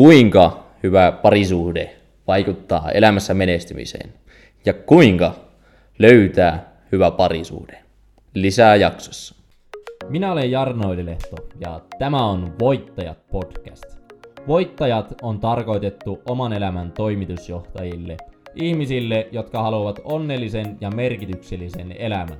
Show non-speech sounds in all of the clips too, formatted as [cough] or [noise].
Kuinka hyvä parisuhde vaikuttaa elämässä menestymiseen? Ja kuinka löytää hyvä parisuhde? Lisää jaksossa. Minä olen Jarno Lehto ja tämä on Voittajat podcast. Voittajat on tarkoitettu oman elämän toimitusjohtajille, ihmisille, jotka haluavat onnellisen ja merkityksellisen elämän.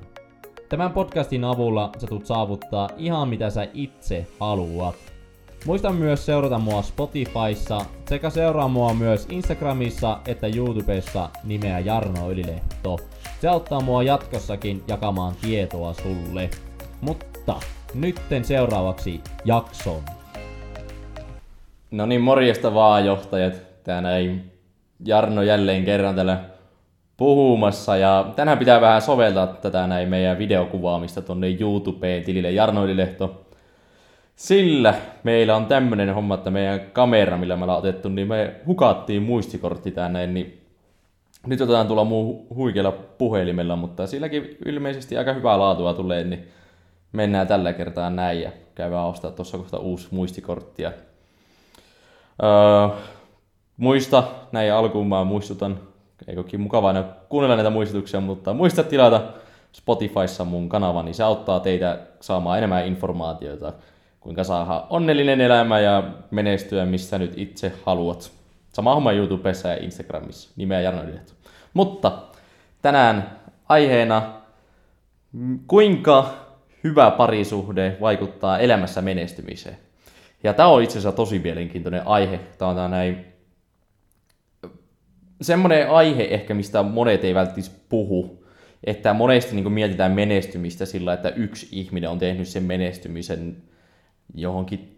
Tämän podcastin avulla sä tulet saavuttaa ihan mitä sä itse haluat. Muista myös seurata mua Spotifyssa sekä seuraa mua myös Instagramissa että YouTubessa nimeä Jarno Ylilehto. Se auttaa mua jatkossakin jakamaan tietoa sulle. Mutta nytten seuraavaksi jakson. No niin, morjesta vaan johtajat. Täällä ei Jarno jälleen kerran täällä puhumassa ja tänään pitää vähän soveltaa tätä näin meidän videokuvaamista tonne YouTubeen tilille Jarno Ylilehto. Sillä meillä on tämmönen homma, että meidän kamera, millä me ollaan otettu, niin me hukattiin muistikortti tänne, niin nyt otetaan tulla muu huikealla puhelimella, mutta silläkin ilmeisesti aika hyvää laatua tulee, niin mennään tällä kertaa näin ja käydään ostaa tuossa kohta uusi muistikortti. Öö, muista, näin alkuun mä muistutan, eikökin mukavaa aina kuunnella näitä muistutuksia, mutta muista tilata Spotifyssa mun kanava, niin se auttaa teitä saamaan enemmän informaatiota kuinka saada onnellinen elämä ja menestyä missä nyt itse haluat. Sama homma YouTubessa ja Instagramissa, nimeä Jarno Ylehto. Mutta tänään aiheena, kuinka hyvä parisuhde vaikuttaa elämässä menestymiseen. Ja tämä on itse asiassa tosi mielenkiintoinen aihe. Tämä on tämä näin semmoinen aihe ehkä, mistä monet ei välttämättä puhu. Että monesti niin mietitään menestymistä sillä, että yksi ihminen on tehnyt sen menestymisen johonkin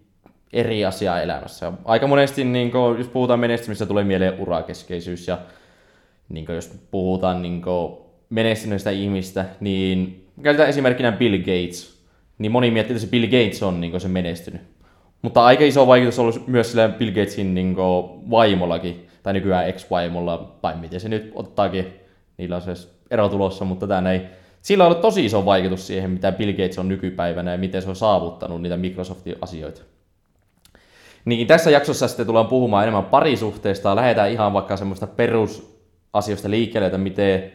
eri asiaa elämässä. Aika monesti, niin kuin, jos puhutaan menestymistä, tulee mieleen urakeskeisyys ja niin kuin, jos puhutaan niin menestyneistä ihmistä, niin käytetään esimerkkinä Bill Gates. Niin moni miettii, että se Bill Gates on niin se menestynyt. Mutta aika iso vaikutus on ollut myös sillä Bill Gatesin niin kuin, vaimollakin, tai nykyään ex-vaimolla, tai miten se nyt ottaakin, niillä on se ero tulossa, mutta tämä ei sillä on ollut tosi iso vaikutus siihen, mitä Bill Gates on nykypäivänä ja miten se on saavuttanut niitä Microsoftin asioita. Niin tässä jaksossa sitten tullaan puhumaan enemmän parisuhteesta. Lähdetään ihan vaikka semmoista perusasioista liikkeelle, että miten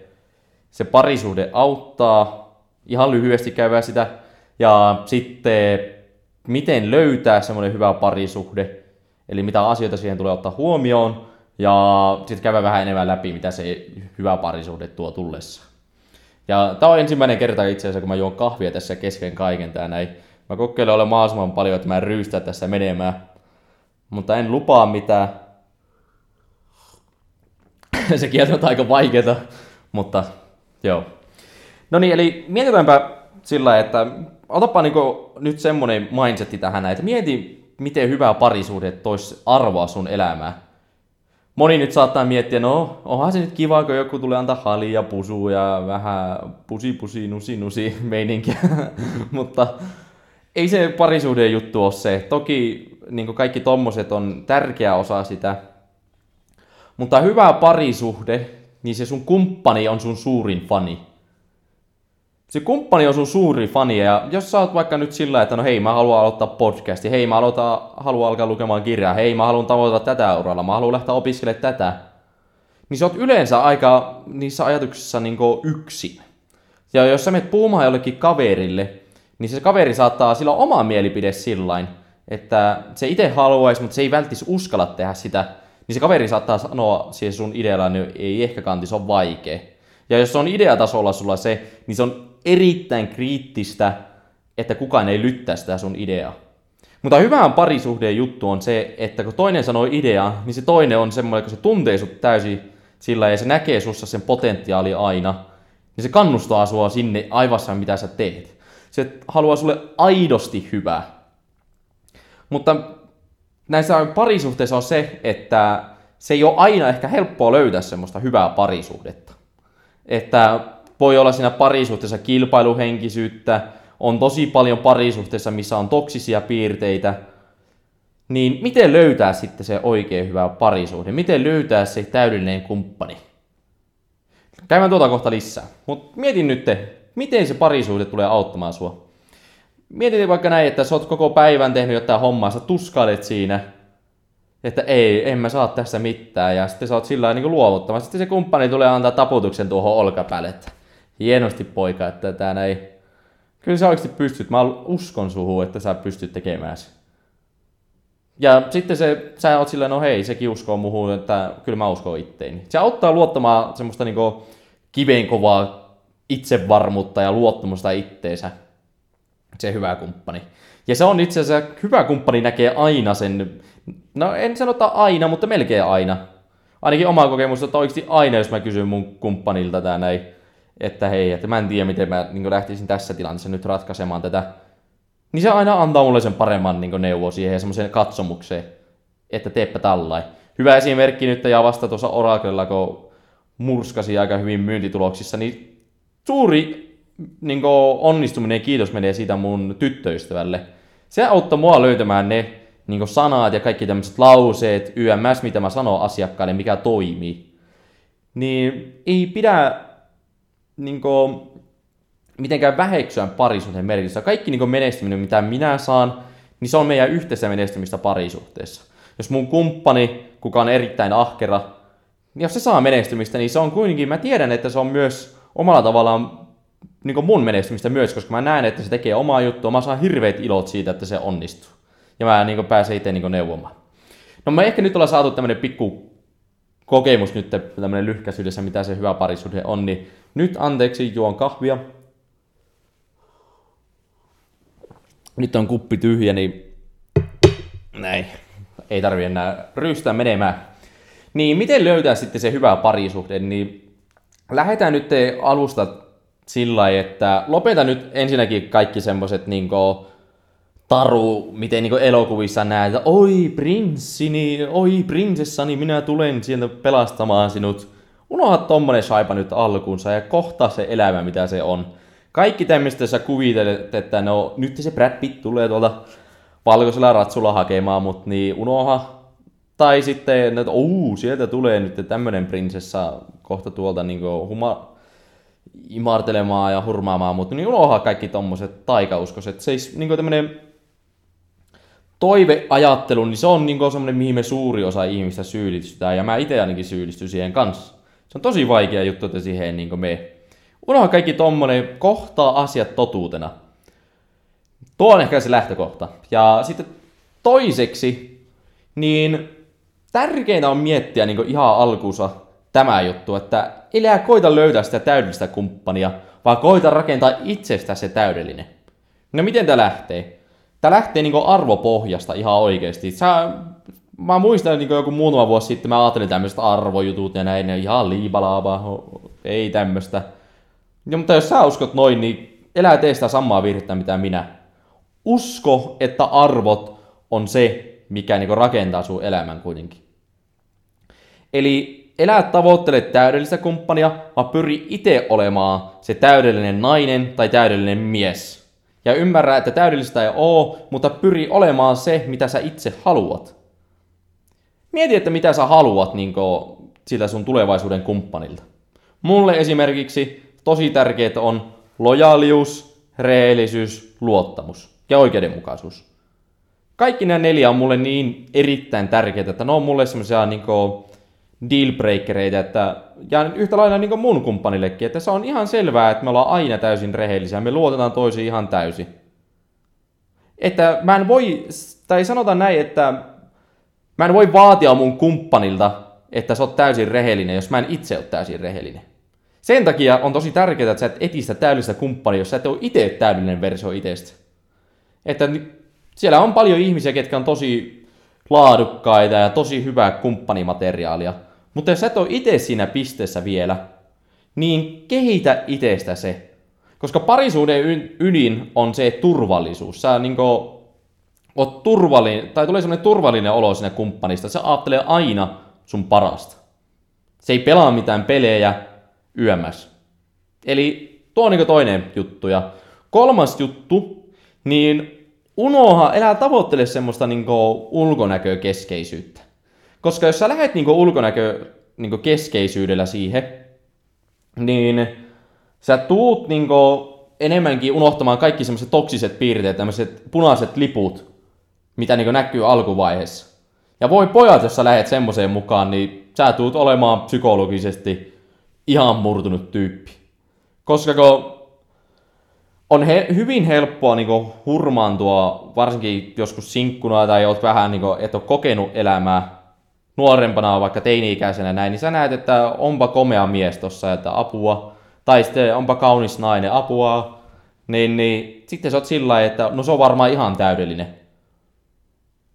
se parisuhde auttaa. Ihan lyhyesti käydään sitä. Ja sitten miten löytää semmoinen hyvä parisuhde. Eli mitä asioita siihen tulee ottaa huomioon. Ja sitten käydään vähän enemmän läpi, mitä se hyvä parisuhde tuo tullessa. Ja tämä on ensimmäinen kerta itse asiassa, kun mä juon kahvia tässä kesken kaiken tää näin. Mä kokeilen olla mahdollisimman paljon, että mä ryystä tässä menemään. Mutta en lupaa mitään. [laughs] Sekin on aika vaikeeta, mutta joo. No niin, eli mietitäänpä sillä, että otapa niinku nyt semmonen mindsetti tähän, että mieti, miten hyvä parisuhde toisi arvoa sun elämään moni nyt saattaa miettiä, no onhan se nyt kiva, kun joku tulee antaa halia ja pusua ja vähän pusi pusi nusi nusi [laughs] meininkiä, [laughs] mutta ei se parisuhden juttu ole se. Toki niin kaikki tommoset on tärkeä osa sitä, mutta hyvä parisuhde, niin se sun kumppani on sun suurin fani se kumppani on sun suuri fani, ja jos sä oot vaikka nyt sillä, että no hei, mä haluan aloittaa podcasti, hei, mä aloitan, haluan alkaa lukemaan kirjaa, hei, mä haluan tavoittaa tätä uralla, mä haluan lähteä opiskelemaan tätä, niin sä oot yleensä aika niissä ajatuksissa niin yksin. Ja jos sä menet puhumaan jollekin kaverille, niin se kaveri saattaa sillä oma mielipide sillain, että se itse haluaisi, mutta se ei välttis uskalla tehdä sitä, niin se kaveri saattaa sanoa siihen sun idealla, niin ei ehkä kanti, se on vaikea. Ja jos se on ideatasolla sulla se, niin se on erittäin kriittistä, että kukaan ei lyttää sitä sun ideaa. Mutta hyvään parisuhteen juttu on se, että kun toinen sanoo ideaa, niin se toinen on semmoinen, kun se tuntee sut täysin sillä ja se näkee sussa sen potentiaali aina, niin se kannustaa sua sinne aivassa, mitä sä teet. Se haluaa sulle aidosti hyvää. Mutta näissä parisuhteissa on se, että se ei ole aina ehkä helppoa löytää semmoista hyvää parisuhdetta. Että voi olla siinä parisuhteessa kilpailuhenkisyyttä, on tosi paljon parisuhteessa, missä on toksisia piirteitä, niin miten löytää sitten se oikein hyvä parisuhde? Miten löytää se täydellinen kumppani? Käymään tuota kohta lisää. Mutta mietin nyt, miten se parisuhde tulee auttamaan sua. Mietin vaikka näin, että sä oot koko päivän tehnyt jotain hommaa, sä tuskailet siinä. että ei, en mä saa tässä mitään. Ja sitten sä oot sillä niin luovuttamaan. Sitten se kumppani tulee antaa taputuksen tuohon olkapäälle, että hienosti poika, että tää ei... Kyllä sä oikeasti pystyt, mä uskon suhu, että sä pystyt tekemään se. Ja sitten se, sä oot silleen, no hei, sekin uskoo muuhun, että kyllä mä uskon itteeni. Se auttaa luottamaan semmoista niinku kiveenkovaa itsevarmuutta ja luottamusta itteensä. Se hyvä kumppani. Ja se on itse asiassa, hyvä kumppani näkee aina sen, no en sanota aina, mutta melkein aina. Ainakin oma kokemus, että oikeasti aina, jos mä kysyn mun kumppanilta tää näin, että hei, että mä en tiedä, miten mä niin lähtisin tässä tilanteessa nyt ratkaisemaan tätä, niin se aina antaa mulle sen paremman niin neuvon siihen ja semmoiseen katsomukseen, että teepä tällain. Hyvä esimerkki nyt ja vasta tuossa Oraclella, kun murskasi aika hyvin myyntituloksissa, niin suuri niin onnistuminen kiitos menee siitä mun tyttöystävälle. Se auttoi mua löytämään ne niin sanat ja kaikki tämmöiset lauseet, YMS, mitä mä sanon asiakkaille, mikä toimii. Niin ei pidä niin kuin, mitenkään väheksyä parisuhteen merkitystä. Kaikki niin menestyminen, mitä minä saan, niin se on meidän yhteistä menestymistä parisuhteessa. Jos mun kumppani, kuka on erittäin ahkera, niin jos se saa menestymistä, niin se on kuitenkin, mä tiedän, että se on myös omalla tavallaan niin mun menestymistä myös, koska mä näen, että se tekee omaa juttua, mä saan hirveät ilot siitä, että se onnistuu. Ja mä niin pääsen itse niin neuvomaan. No me ehkä nyt ollaan saatu tämmönen pikku kokemus nyt tämmönen lyhkäisyydessä, mitä se hyvä parisuhde on, niin nyt anteeksi, juon kahvia. Nyt on kuppi tyhjä, niin näin. Ei tarvi enää ryystää menemään. Niin miten löytää sitten se hyvä parisuhde, niin lähdetään nyt alusta sillä että lopeta nyt ensinnäkin kaikki semmoset niinku taru, miten niinku elokuvissa näet, oi prinssini, oi prinsessani, minä tulen sieltä pelastamaan sinut. Unohda tommonen saipa nyt alkuunsa ja kohta se elämä, mitä se on. Kaikki tämmöistä sä kuvitelet, että no nyt se Brad Pitt tulee tuolta valkoisella ratsulla hakemaan mut, niin unoha. Tai sitten, että uu, sieltä tulee nyt tämmönen prinsessa kohta tuolta niinku huma, imartelemaan ja hurmaamaan, mutta niin unoha kaikki tommoset taikauskoset. Se niinku tämmönen toiveajattelu, niin se on niinku semmonen, mihin me suuri osa ihmistä syyllistytään, ja mä itse ainakin syyllistyn siihen kanssa. Se on tosi vaikea juttu, että siihen niinku me unoha kaikki tommonen, kohtaa asiat totuutena. Tuo on ehkä se lähtökohta. Ja sitten toiseksi, niin tärkeintä on miettiä niin ihan alkuunsa tämä juttu, että elää koita löytää sitä täydellistä kumppania, vaan koita rakentaa itsestä se täydellinen. No miten tämä lähtee? Tämä lähtee niin arvopohjasta ihan oikeasti. Sä, mä muistan niin joku muutama vuosi sitten, mä ajattelin tämmöiset arvojutut ja näin, ja ihan liibalaaba, ei tämmöistä. Ja, mutta jos sä uskot noin, niin elää tee sitä samaa virhettä mitä minä. Usko, että arvot on se, mikä niin rakentaa sun elämän kuitenkin. Eli elää tavoittele täydellistä kumppania, vaan pyri itse olemaan se täydellinen nainen tai täydellinen mies. Ja ymmärrä, että täydellistä ei ole, mutta pyri olemaan se, mitä sä itse haluat. Mieti, että mitä sä haluat niin siltä sun tulevaisuuden kumppanilta. Mulle esimerkiksi tosi tärkeää on lojaalius, rehellisyys, luottamus ja oikeudenmukaisuus. Kaikki nämä neljä on mulle niin erittäin tärkeitä, että ne on mulle semmoisia niin dealbreakereita, että, ja yhtä lailla niin mun kumppanillekin, että se on ihan selvää, että me ollaan aina täysin rehellisiä, me luotetaan toisiin ihan täysin. Että mä en voi, tai sanotaan näin, että mä en voi vaatia mun kumppanilta, että sä oot täysin rehellinen, jos mä en itse ole täysin rehellinen. Sen takia on tosi tärkeää, että sä et etistä täydellistä kumppania, jos sä et ole itse täydellinen versio itsestä. Että siellä on paljon ihmisiä, ketkä on tosi laadukkaita ja tosi hyvää kumppanimateriaalia, mutta jos et ole itse siinä pisteessä vielä, niin kehitä itsestä se. Koska parisuuden ydin on se turvallisuus. Sä niin oot turvallinen, tai tulee sellainen turvallinen olo sinne kumppanista. Se ajattelee aina sun parasta. Se ei pelaa mitään pelejä yömässä. Eli tuo on niin toinen juttu. Ja kolmas juttu, niin unoha, elää tavoittele semmoista niin ulkonäkökeskeisyyttä. Koska jos sä lähdet niinku ulkonäkö niinku keskeisyydellä siihen, niin sä tuut niinku enemmänkin unohtamaan kaikki semmoiset toksiset piirteet, tämmöiset punaiset liput, mitä niinku näkyy alkuvaiheessa. Ja voi pojat, jos sä lähet semmoiseen mukaan, niin sä tuut olemaan psykologisesti ihan murtunut tyyppi. Koska kun on he, hyvin helppoa niin hurmaantua, varsinkin joskus sinkkuna tai oot vähän, niin kuin, et ole kokenut elämää nuorempana, vaikka teini-ikäisenä näin, niin sä näet, että onpa komea mies tossa, että apua, tai sitten onpa kaunis nainen, apua, niin, niin sitten sä oot sillä että no se on varmaan ihan täydellinen.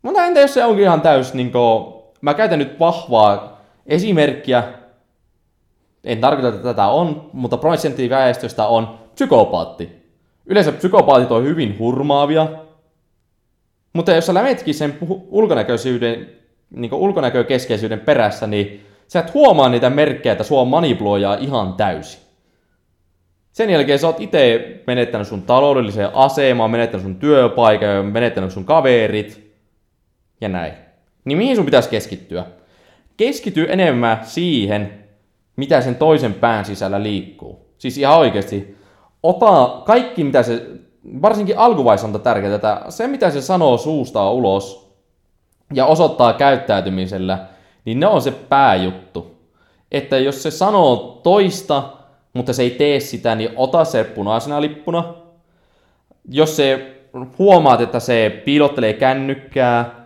Mutta entä jos se onkin ihan täys, niin kuin, mä käytän nyt vahvaa esimerkkiä, en tarkoita, että tätä on, mutta prosentti väestöstä on psykopaatti. Yleensä psykopaatit on hyvin hurmaavia, mutta jos sä lämetkin sen ulkonäköisyyden, niin ulkonäkökeskeisyyden perässä, niin sä et huomaa niitä merkkejä, että sua manipuloijaa ihan täysin. Sen jälkeen sä oot itse menettänyt sun taloudelliseen asemaan, menettänyt sun työpaikan, menettänyt sun kaverit ja näin. Niin mihin sun pitäisi keskittyä? Keskity enemmän siihen, mitä sen toisen pään sisällä liikkuu. Siis ihan oikeasti, ota kaikki, mitä se, varsinkin alkuvaiheessa on tärkeää, että se mitä se sanoo suusta ulos ja osoittaa käyttäytymisellä, niin ne on se pääjuttu. Että jos se sanoo toista, mutta se ei tee sitä, niin ota se punaisena lippuna. Jos se huomaat, että se piilottelee kännykkää,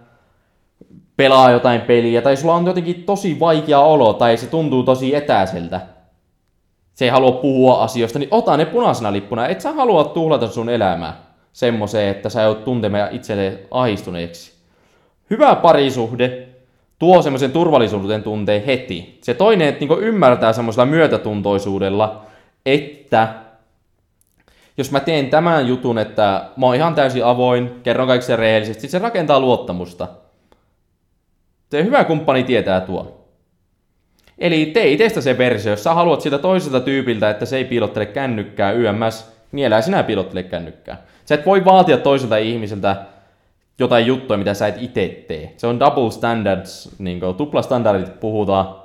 pelaa jotain peliä, tai sulla on jotenkin tosi vaikea olo, tai se tuntuu tosi etäiseltä, se ei halua puhua asioista, niin ota ne punaisena lippuna. Et sä halua tuhlata sun elämää semmoiseen, että sä joudut tuntemaan itselle ahistuneeksi. Hyvä parisuhde tuo semmoisen turvallisuuden tunteen heti. Se toinen että niin ymmärtää semmoisella myötätuntoisuudella, että jos mä teen tämän jutun, että mä oon ihan täysin avoin, kerron kaikki rehellisesti, se rakentaa luottamusta. Se hyvä kumppani tietää tuon. Eli tee itsestä se versio. Jos sä haluat sitä toiselta tyypiltä, että se ei piilottele kännykkää YMS, niin älä sinä piilottele kännykkää. Sä et voi vaatia toiselta ihmiseltä jotain juttuja, mitä sä et itse tee. Se on double standards, niin kuin tupla standardit puhutaan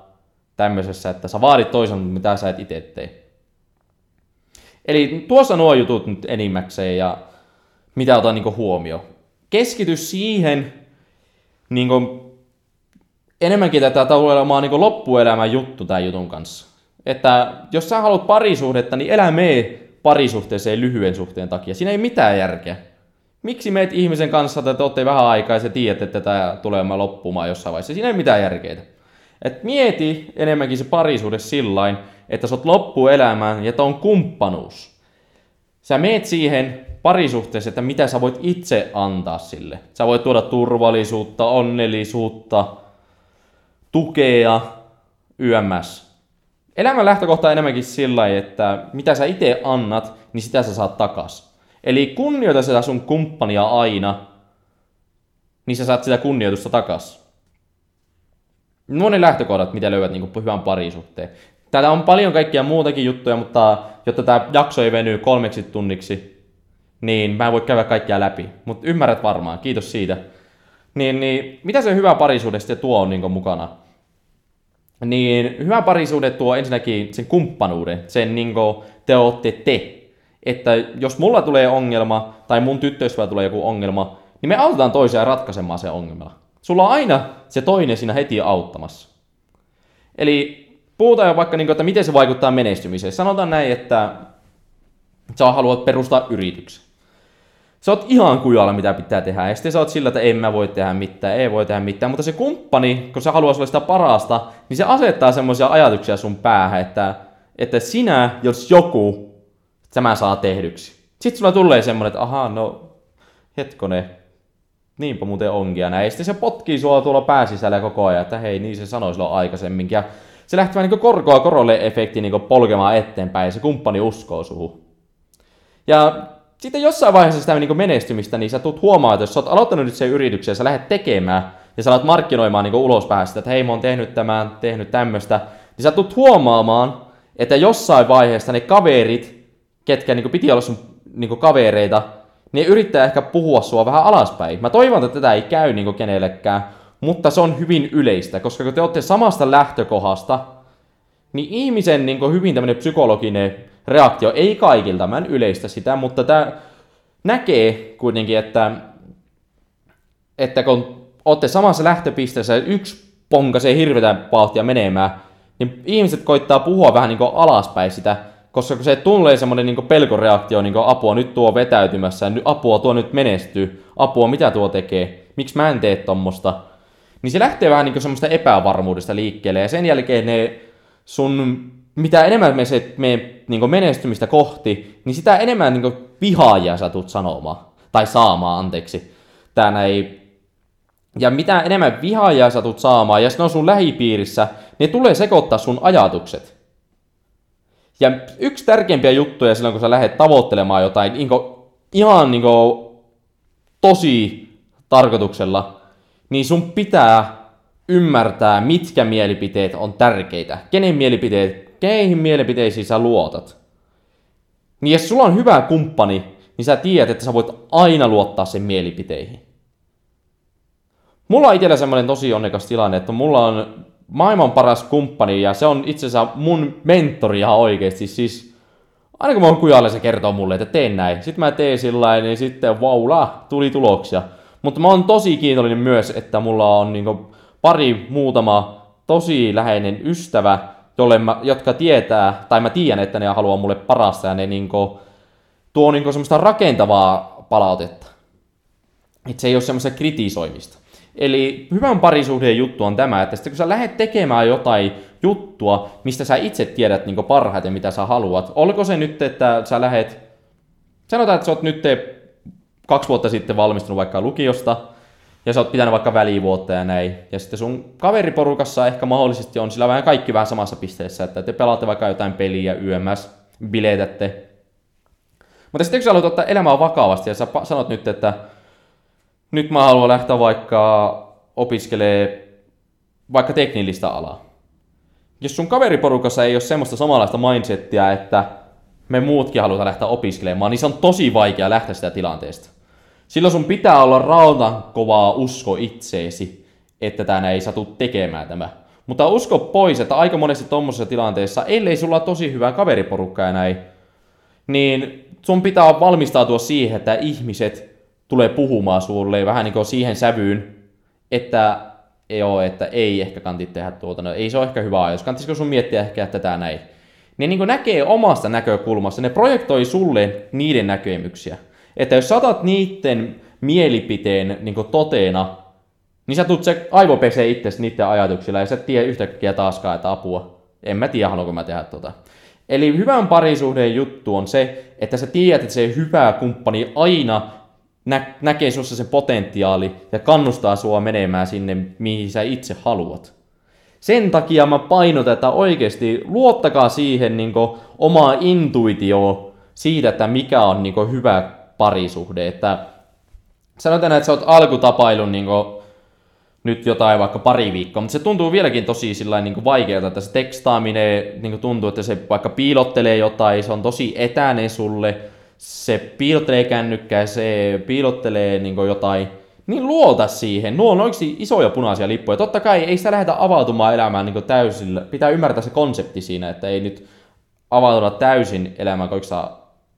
tämmöisessä, että sä vaadit toiselta, mitä sä et itse tee. Eli tuossa nuo jutut nyt enimmäkseen ja mitä otan niin huomioon. Keskity siihen, niin kuin, enemmänkin tätä tulee olemaan niin loppuelämän juttu tämän jutun kanssa. Että jos sä haluat parisuhdetta, niin elä mee parisuhteeseen lyhyen suhteen takia. Siinä ei mitään järkeä. Miksi meet ihmisen kanssa, että te olette vähän aikaa ja sä tiedät, että tämä tulee loppumaan jossain vaiheessa. Siinä ei mitään järkeä. Et mieti enemmänkin se parisuhde sillain, että sä oot loppuelämään ja että on kumppanuus. Sä meet siihen parisuhteeseen, että mitä sä voit itse antaa sille. Sä voit tuoda turvallisuutta, onnellisuutta, tukea, YMS. Elämän lähtökohta on enemmänkin sillä että mitä sä itse annat, niin sitä sä saat takas. Eli kunnioita sitä sun kumppania aina, niin sä saat sitä kunnioitusta takas. Nuo ne lähtökohdat, mitä löydät niin hyvän parisuhteen. Täällä on paljon kaikkia muutakin juttuja, mutta jotta tämä jakso ei veny kolmeksi tunniksi, niin mä en voi käydä kaikkia läpi. Mutta ymmärrät varmaan, kiitos siitä. Niin, niin mitä se hyvä parisuhde sitten tuo on niin mukana? Niin hyvä parisuhde tuo ensinnäkin sen kumppanuuden, sen niin te olette te. Että jos mulla tulee ongelma, tai mun tyttöystävällä tulee joku ongelma, niin me autetaan toisiaan ratkaisemaan se ongelma. Sulla on aina se toinen siinä heti auttamassa. Eli puhutaan jo vaikka, niin kuin, että miten se vaikuttaa menestymiseen. Sanotaan näin, että sä haluat perustaa yrityksen. Sä oot ihan kujalla, mitä pitää tehdä. Ja sitten sä oot sillä, että en mä voi tehdä mitään, ei voi tehdä mitään. Mutta se kumppani, kun sä haluaa sulle sitä parasta, niin se asettaa semmoisia ajatuksia sun päähän, että, että sinä, jos joku, tämä saa tehdyksi. Sitten sulla tulee semmoinen, että ahaa, no hetkone, niinpä muuten onkin ja näin. Sitten se potkii sua tuolla pääsisällä koko ajan, että hei, niin se sanoi silloin aikaisemminkin. Ja se lähtee vähän niin korkoa korolle efekti niin polkemaan eteenpäin ja se kumppani uskoo suhun. Ja sitten jossain vaiheessa sitä niin menestymistä, niin sä tulet huomaa, että jos sä oot aloittanut nyt sen yrityksen ja sä lähdet tekemään ja sä alat markkinoimaan niin ulospäin sitä, että hei mä oon tehnyt tämän, tehnyt tämmöistä, niin sä tulet huomaamaan, että jossain vaiheessa ne kaverit, ketkä niin piti olla sun niin kavereita, niin yrittää ehkä puhua sua vähän alaspäin. Mä toivon, että tätä ei käy niin kenellekään, mutta se on hyvin yleistä, koska kun te olette samasta lähtökohdasta, niin ihmisen niin hyvin tämmöinen psykologinen reaktio, ei kaikilta, mä en yleistä sitä, mutta tämä näkee kuitenkin, että, että kun olette samassa lähtöpisteessä, yksi ponkasee hirveän vauhtia menemään, niin ihmiset koittaa puhua vähän niin alaspäin sitä, koska kun se tulee semmoinen niin pelkoreaktio, niin kuin apua nyt tuo vetäytymässä, apua tuo nyt menestyy, apua mitä tuo tekee, miksi mä en tee tommosta, niin se lähtee vähän niin semmoista epävarmuudesta liikkeelle, ja sen jälkeen ne sun, mitä enemmän me se me niin menestymistä kohti, niin sitä enemmän niin vihaajia sä tulet sanomaan, tai saamaan, anteeksi. Tää ei ja mitä enemmän vihaajia sä tulet saamaan, ja ne on sun lähipiirissä, ne tulee sekoittaa sun ajatukset. Ja yksi tärkeimpiä juttuja silloin, kun sä lähdet tavoittelemaan jotain niin kuin, ihan niin kuin, tosi tarkoituksella, niin sun pitää ymmärtää, mitkä mielipiteet on tärkeitä. Kenen mielipiteet, keihin mielipiteisiin sä luotat. Niin jos sulla on hyvä kumppani, niin sä tiedät, että sä voit aina luottaa sen mielipiteihin. Mulla on itsellä semmoinen tosi onnekas tilanne, että mulla on maailman paras kumppani ja se on itse asiassa mun mentori ihan oikeesti. Siis aina kun mä oon kujalle, se kertoo mulle, että teen näin. Sitten mä teen sillä niin sitten vaula, tuli tuloksia. Mutta mä oon tosi kiitollinen myös, että mulla on niinku pari muutama tosi läheinen ystävä, jolle mä, jotka tietää, tai mä tiedän, että ne haluaa mulle parasta ja ne niinku, tuo niinku semmoista rakentavaa palautetta. Että se ei ole semmoista kritisoimista. Eli hyvän parisuhteen juttu on tämä, että sitten kun sä lähdet tekemään jotain juttua, mistä sä itse tiedät niin parhaiten, mitä sä haluat. Olko se nyt, että sä lähet, sanotaan, että sä oot nyt kaksi vuotta sitten valmistunut vaikka lukiosta, ja sä oot pitänyt vaikka välivuotta ja näin, ja sitten sun kaveriporukassa ehkä mahdollisesti on sillä vähän kaikki vähän samassa pisteessä, että te pelaatte vaikka jotain peliä yömmäs, biletätte. Mutta sitten kun sä haluat ottaa elämää vakavasti, ja sä sanot nyt, että nyt mä haluan lähteä vaikka opiskelee vaikka teknillistä alaa. Jos sun kaveriporukassa ei ole semmoista samanlaista mindsettiä, että me muutkin halutaan lähteä opiskelemaan, niin se on tosi vaikea lähteä sitä tilanteesta. Silloin sun pitää olla rautan kovaa usko itseesi, että tänä ei satu tekemään tämä. Mutta usko pois, että aika monesti tuommoisessa tilanteessa, ellei sulla ole tosi hyvä kaveriporukka ja näin, niin sun pitää valmistautua siihen, että ihmiset tulee puhumaan sulle vähän niin kuin siihen sävyyn, että joo, että ei ehkä kanti tehdä tuota, no ei se ole ehkä hyvä ajatus, kantisiko sun miettiä ehkä tätä näin. Ne niin näkee omasta näkökulmasta, ne projektoi sulle niiden näkemyksiä. Että jos saatat niiden mielipiteen niin toteena, niin sä tulet se aivopesee itse niiden ajatuksilla ja sä et tiedä yhtäkkiä taaskaan, että apua. En mä tiedä, haluanko mä tehdä tota. Eli hyvän parisuhteen juttu on se, että sä tiedät, että se hyvä kumppani aina nä- näkee sinussa sen potentiaali ja kannustaa sua menemään sinne, mihin sä itse haluat. Sen takia mä painotan, että oikeasti luottakaa siihen niin omaa intuitioon siitä, että mikä on niin hyvä parisuhde. Että sanotaan, että sä oot alkutapailun niin nyt jotain vaikka pari viikkoa, mutta se tuntuu vieläkin tosi niin vaikealta, että se tekstaaminen niin tuntuu, että se vaikka piilottelee jotain, se on tosi etäinen sulle, se piilottelee kännykkää, se piilottelee niin jotain, niin luota siihen. Nuo on oikeasti isoja punaisia lippuja. Totta kai ei sitä lähdetä avautumaan elämään niin täysillä. Pitää ymmärtää se konsepti siinä, että ei nyt avautua täysin elämään kaikista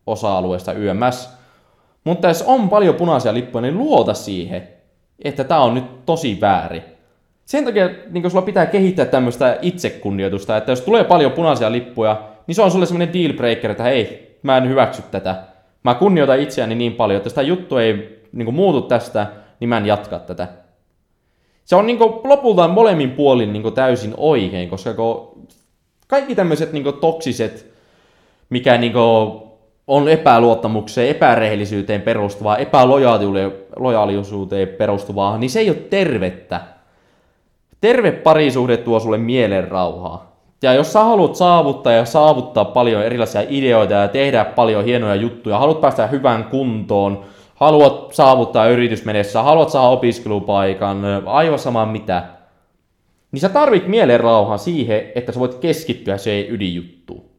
osa-alueesta YMS. Mutta jos on paljon punaisia lippuja, niin luota siihen, että tämä on nyt tosi väärin. Sen takia niin sulla pitää kehittää tämmöistä itsekunnioitusta, että jos tulee paljon punaisia lippuja, niin se on sulle semmoinen deal breaker, että hei, mä en hyväksy tätä mä kunnioitan itseäni niin paljon, että sitä juttu ei niin muutu tästä, niin mä en jatka tätä. Se on niin kuin, lopulta molemmin puolin niin kuin, täysin oikein, koska kaikki tämmöiset niin toksiset, mikä niin kuin, on epäluottamukseen, epärehellisyyteen perustuvaa, epälojaaliusuuteen perustuvaa, niin se ei ole tervettä. Terve parisuhde tuo sulle mielen rauhaa. Ja jos sä haluat saavuttaa ja saavuttaa paljon erilaisia ideoita ja tehdä paljon hienoja juttuja, haluat päästä hyvään kuntoon, haluat saavuttaa yritysmenessä, haluat saada opiskelupaikan, aivan sama mitä, niin sä tarvit mielen rauhan siihen, että sä voit keskittyä se ydinjuttuun.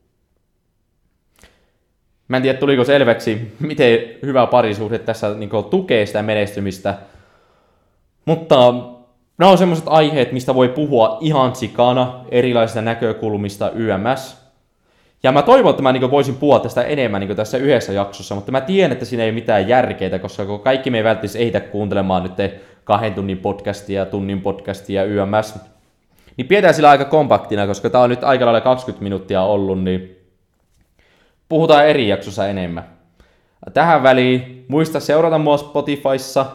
Mä en tiedä, tuliko selväksi, miten hyvä parisuhde tässä niin tukee sitä menestymistä, mutta Nämä on semmoiset aiheet, mistä voi puhua ihan sikana erilaisista näkökulmista YMS. Ja mä toivon, että mä niin voisin puhua tästä enemmän niin tässä yhdessä jaksossa, mutta mä tiedän, että siinä ei mitään järkeitä, koska kaikki me ei välttämättä ehitä kuuntelemaan nyt kahden tunnin podcastia, tunnin podcastia, YMS. Niin pidetään sillä aika kompaktina, koska tää on nyt aika lailla 20 minuuttia ollut, niin puhutaan eri jaksossa enemmän. Tähän väliin muista seurata mua Spotifyssa.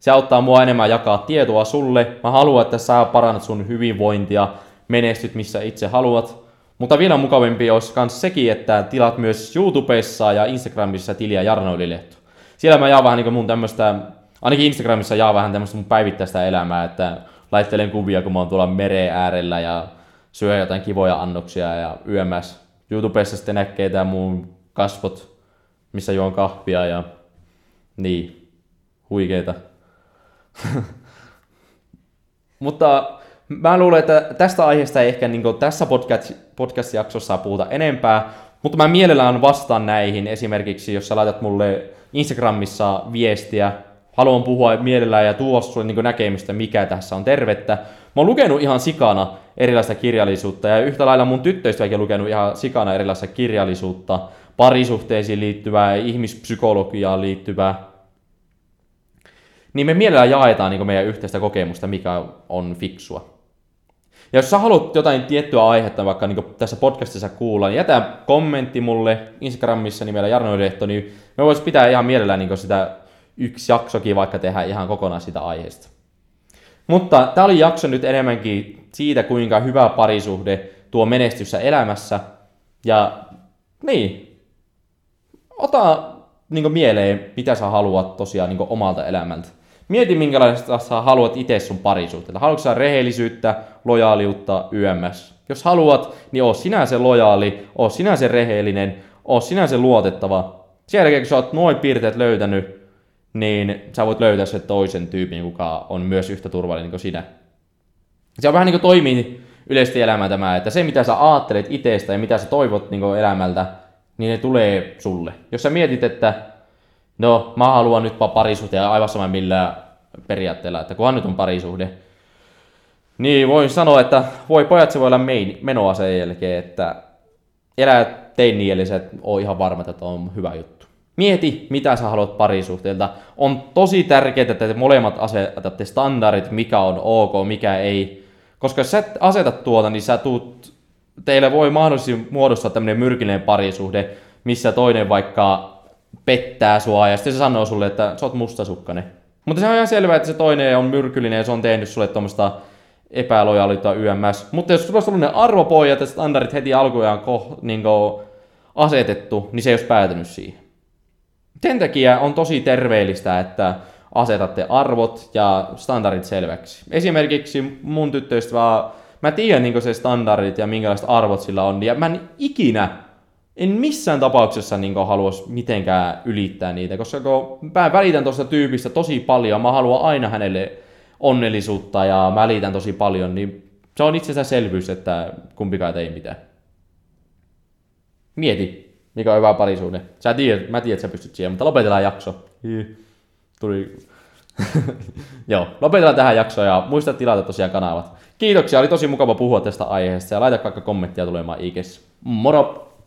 Se auttaa mua enemmän jakaa tietoa sulle. Mä haluan, että sä parannat sun hyvinvointia, menestyt missä itse haluat. Mutta vielä mukavampi olisi myös sekin, että tilat myös YouTubessa ja Instagramissa tiliä Jarno Ylilehto. Siellä mä jaan vähän niin mun tämmöistä, ainakin Instagramissa jaa vähän tämmöistä mun päivittäistä elämää, että laittelen kuvia, kun mä oon tuolla mereen äärellä ja syö jotain kivoja annoksia ja yömässä. YouTubessa sitten näkee tää mun kasvot, missä juon kahvia ja niin, huikeita. [laughs] Mutta mä luulen, että tästä aiheesta ei ehkä niin tässä podcast, podcast-jaksossa puhuta enempää, mutta mä mielellään vastaan näihin. Esimerkiksi jos sä laitat mulle Instagramissa viestiä, haluan puhua mielellään ja tuoda sulle niin näkemystä, mikä tässä on tervettä. Mä oon lukenut ihan sikana erilaista kirjallisuutta ja yhtä lailla mun tyttöystäväkin on lukenut ihan sikana erilaista kirjallisuutta, parisuhteisiin liittyvää, ihmispsykologiaan liittyvää. Niin me mielellään jaetaan niin meidän yhteistä kokemusta, mikä on fiksua. Ja jos sä haluat jotain tiettyä aihetta vaikka niin tässä podcastissa kuulla, niin jätä kommentti mulle Instagramissa nimellä Jarno Lehto, niin me vois pitää ihan mielellään niin sitä yksi jaksokin vaikka tehdä ihan kokonaan sitä aiheesta. Mutta tämä oli jakso nyt enemmänkin siitä, kuinka hyvä parisuhde tuo menestyssä elämässä. Ja niin, ota niin mieleen, mitä sä haluat tosiaan niin omalta elämältä. Mieti, minkälaista sä haluat itse sun parisuhteella. Haluatko sä rehellisyyttä, lojaaliutta, YMS? Jos haluat, niin oo sinä se lojaali, oo sinä se rehellinen, oo sinä se luotettava. Sen jälkeen, kun sä oot noin piirteet löytänyt, niin sä voit löytää se toisen tyypin, joka on myös yhtä turvallinen kuin sinä. Se on vähän niin kuin toimii yleisesti elämää tämä, että se mitä sä ajattelet itsestä ja mitä sä toivot niin elämältä, niin ne tulee sulle. Jos sä mietit, että no mä haluan nyt parisuhde ja aivan sama millä periaatteella, että kunhan nyt on parisuhde, niin voin sanoa, että voi pojat se voi olla mein, menoa sen jälkeen, että elää teinieliset on ihan varma, että on hyvä juttu. Mieti, mitä sä haluat parisuhteelta. On tosi tärkeää, että te molemmat asetatte standardit, mikä on ok, mikä ei. Koska jos sä asetat tuota, niin sä tuut, teille voi mahdollisesti muodostaa tämmöinen myrkillinen parisuhde, missä toinen vaikka pettää sua ja sitten se sanoo sulle, että sä oot mustasukkainen. Mutta se on ihan selvää, että se toinen on myrkyllinen ja se on tehnyt sulle tuommoista epälojaalita YMS. Mutta jos sulla on sellainen arvopohja ja standardit heti alkujaan ko, niin asetettu, niin se ei olisi päätynyt siihen. Sen takia on tosi terveellistä, että asetatte arvot ja standardit selväksi. Esimerkiksi mun tyttöystävä, mä tiedän niin se standardit ja minkälaiset arvot sillä on, ja mä en ikinä, en missään tapauksessa niin haluaisi mitenkään ylittää niitä, koska kun mä välitän tuosta tyypistä tosi paljon, mä haluan aina hänelle onnellisuutta ja mä liitän tosi paljon, niin se on selvyys, että kumpikaan ei mitään. Mieti, mikä on hyvä parisuhde. Sä tiedät, mä tiedän, että sä pystyt siihen, mutta lopetellaan jakso. Tuli... [laughs] Joo, lopetellaan tähän jaksoon ja muista tilata tosiaan kanavat. Kiitoksia, oli tosi mukava puhua tästä aiheesta ja laita vaikka kommenttia tulemaan IGS. Moro!